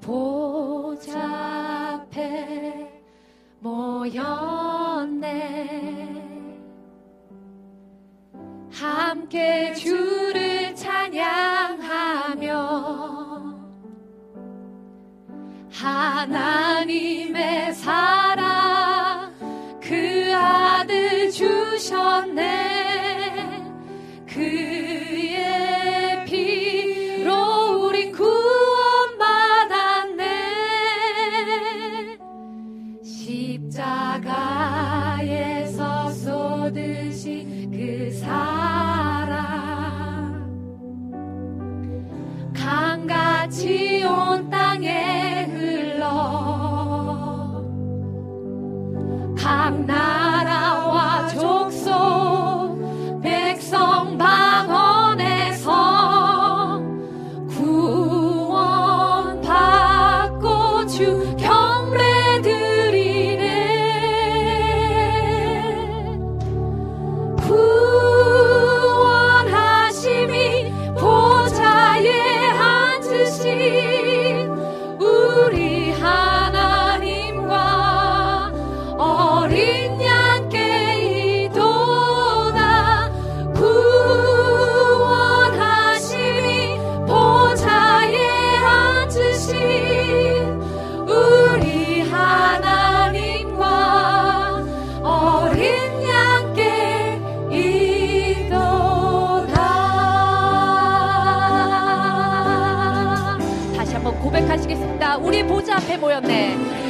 보좌 앞에 모였네. 함께 주를 찬양하며 하나님의 사랑 그 아들 주셨네. I'm not. 보좌 앞에 모였네.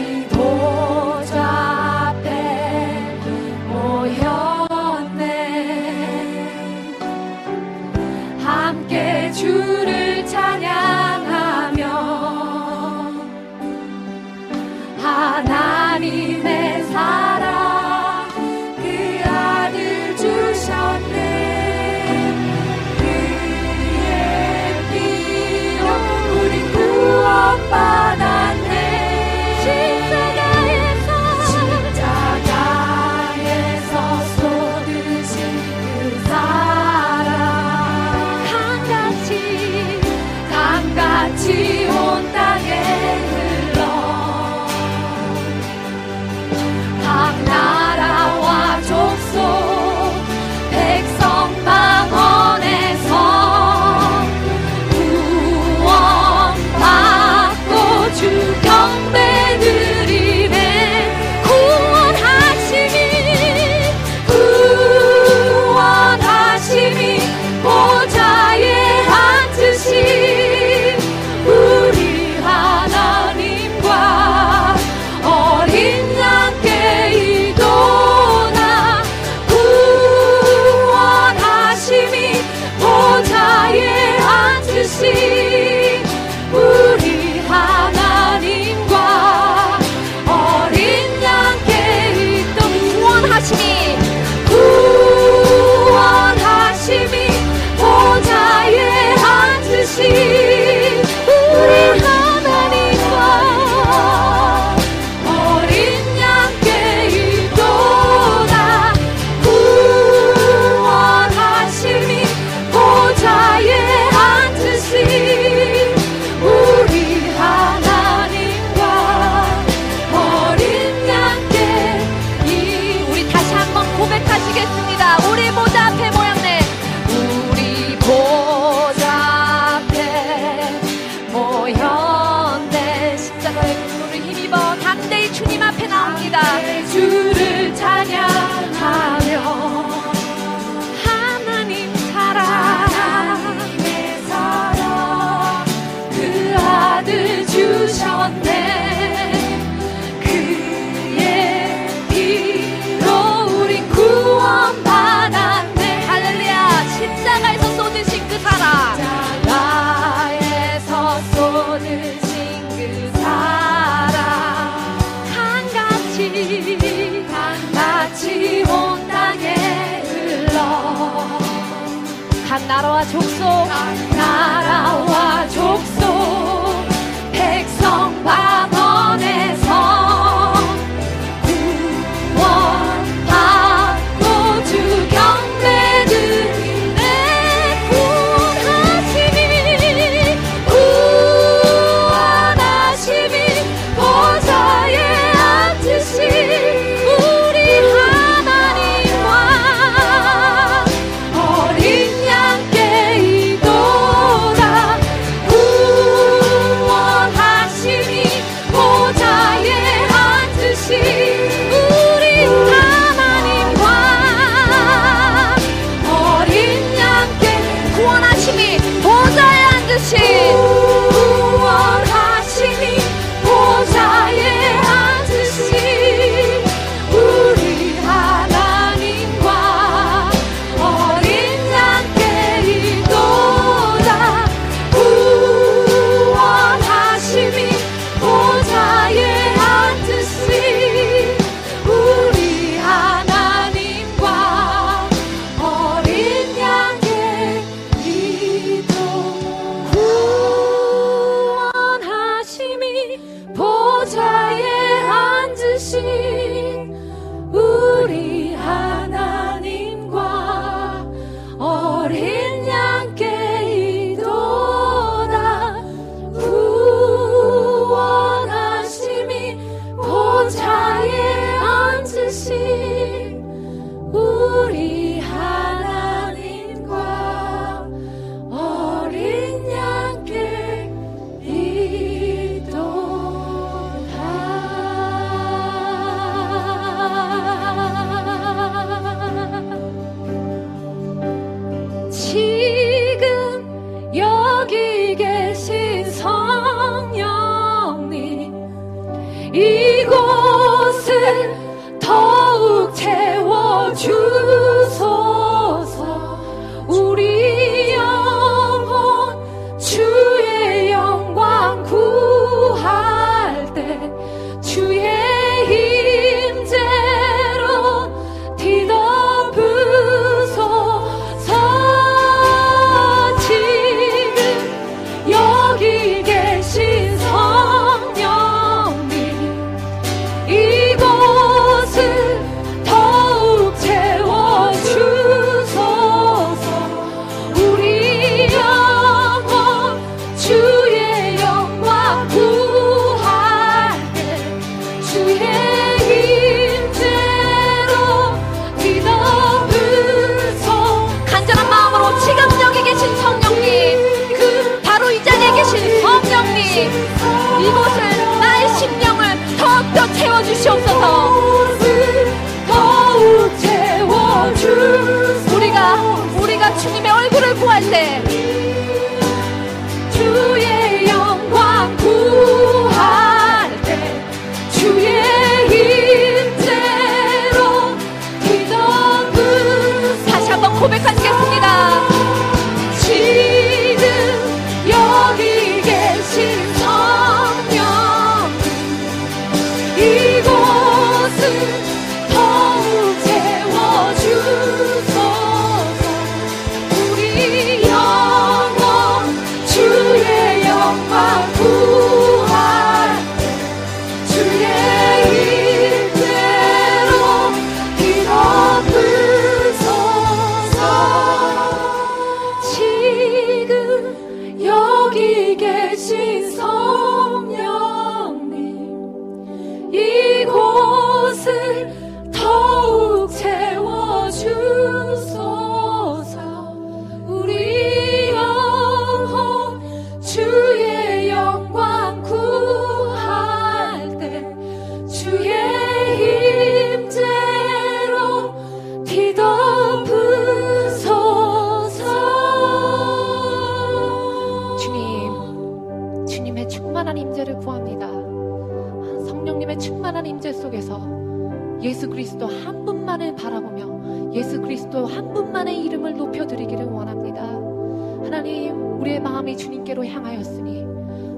우리의 마음이 주님께로 향하였으니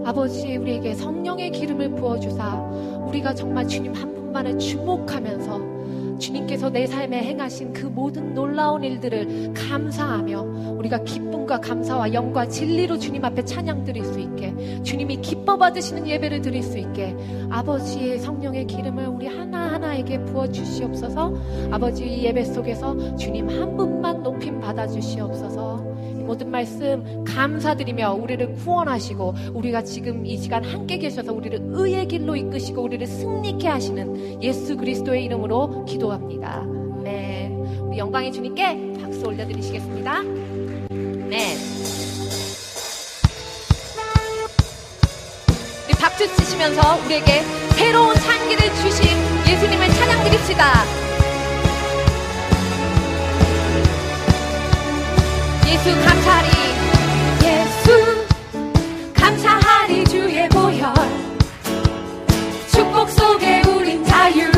아버지 우리에게 성령의 기름을 부어주사 우리가 정말 주님 한 분만을 주목하면서 주님께서 내 삶에 행하신 그 모든 놀라운 일들을 감사하며 우리가 기쁨과 감사와 영과 진리로 주님 앞에 찬양 드릴 수 있게 주님이 기뻐 받으시는 예배를 드릴 수 있게 아버지의 성령의 기름을 우리 하나하나에게 부어 주시옵소서. 아버지 이 예배 속에서 주님 한 분만 높임 받아 주시옵소서. 이 모든 말씀 감사드리며 우리를 구원하시고 우리가 지금 이 시간 함께 계셔서 우리를 의의 길로 이끄시고 우리를 승리케 하시는 예수 그리스도의 이름으로 기도합니다. 네. 우리 영광의 주님께 박수 올려드리시겠습니다. 네. 우리 박수 치시면서 우리에게 새로운 향기를 주신 예수님을 찬양 드립시다. 예수 감사하리. 예수 감사하리 주의 보혈 축복 속에 우린 자유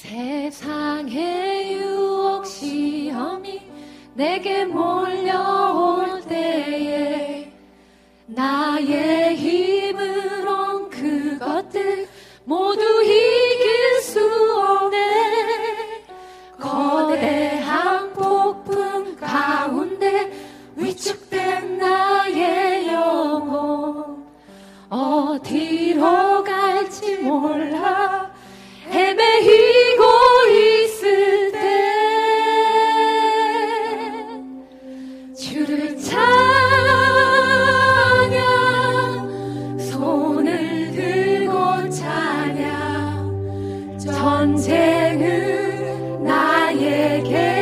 세상의 유혹 시험이 내게 몰려오 전쟁은 나에게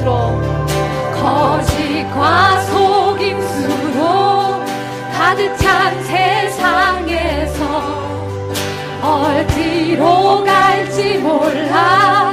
것으로 거짓과 속임수로 가득 찬 세상에서 어디로 갈지 몰라.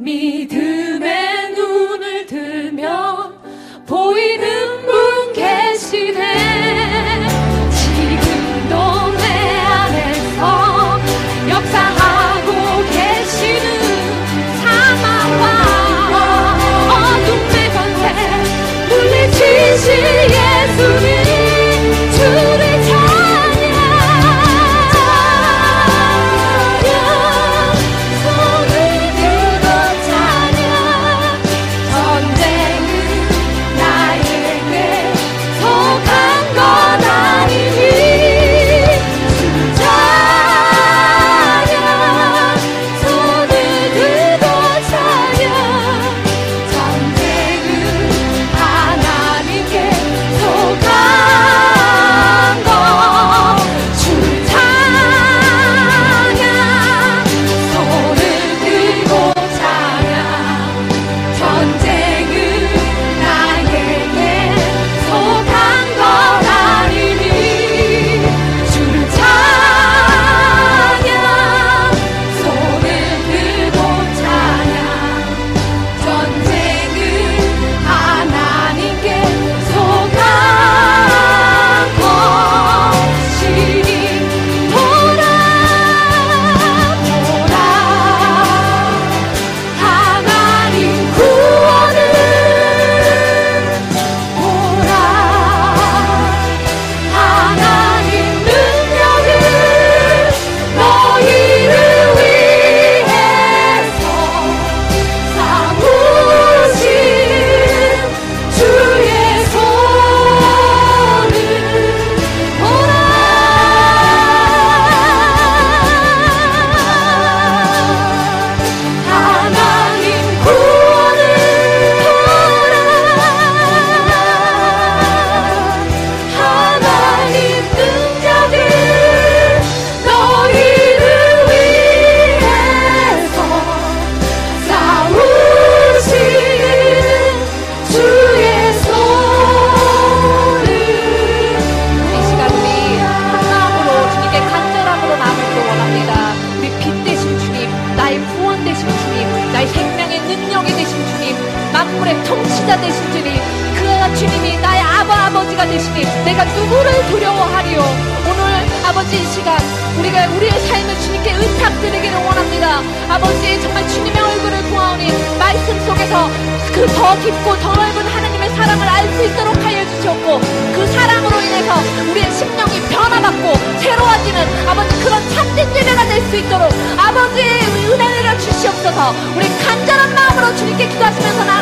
me to 우리 간절한 마음으로 주님께 기도하시면서 나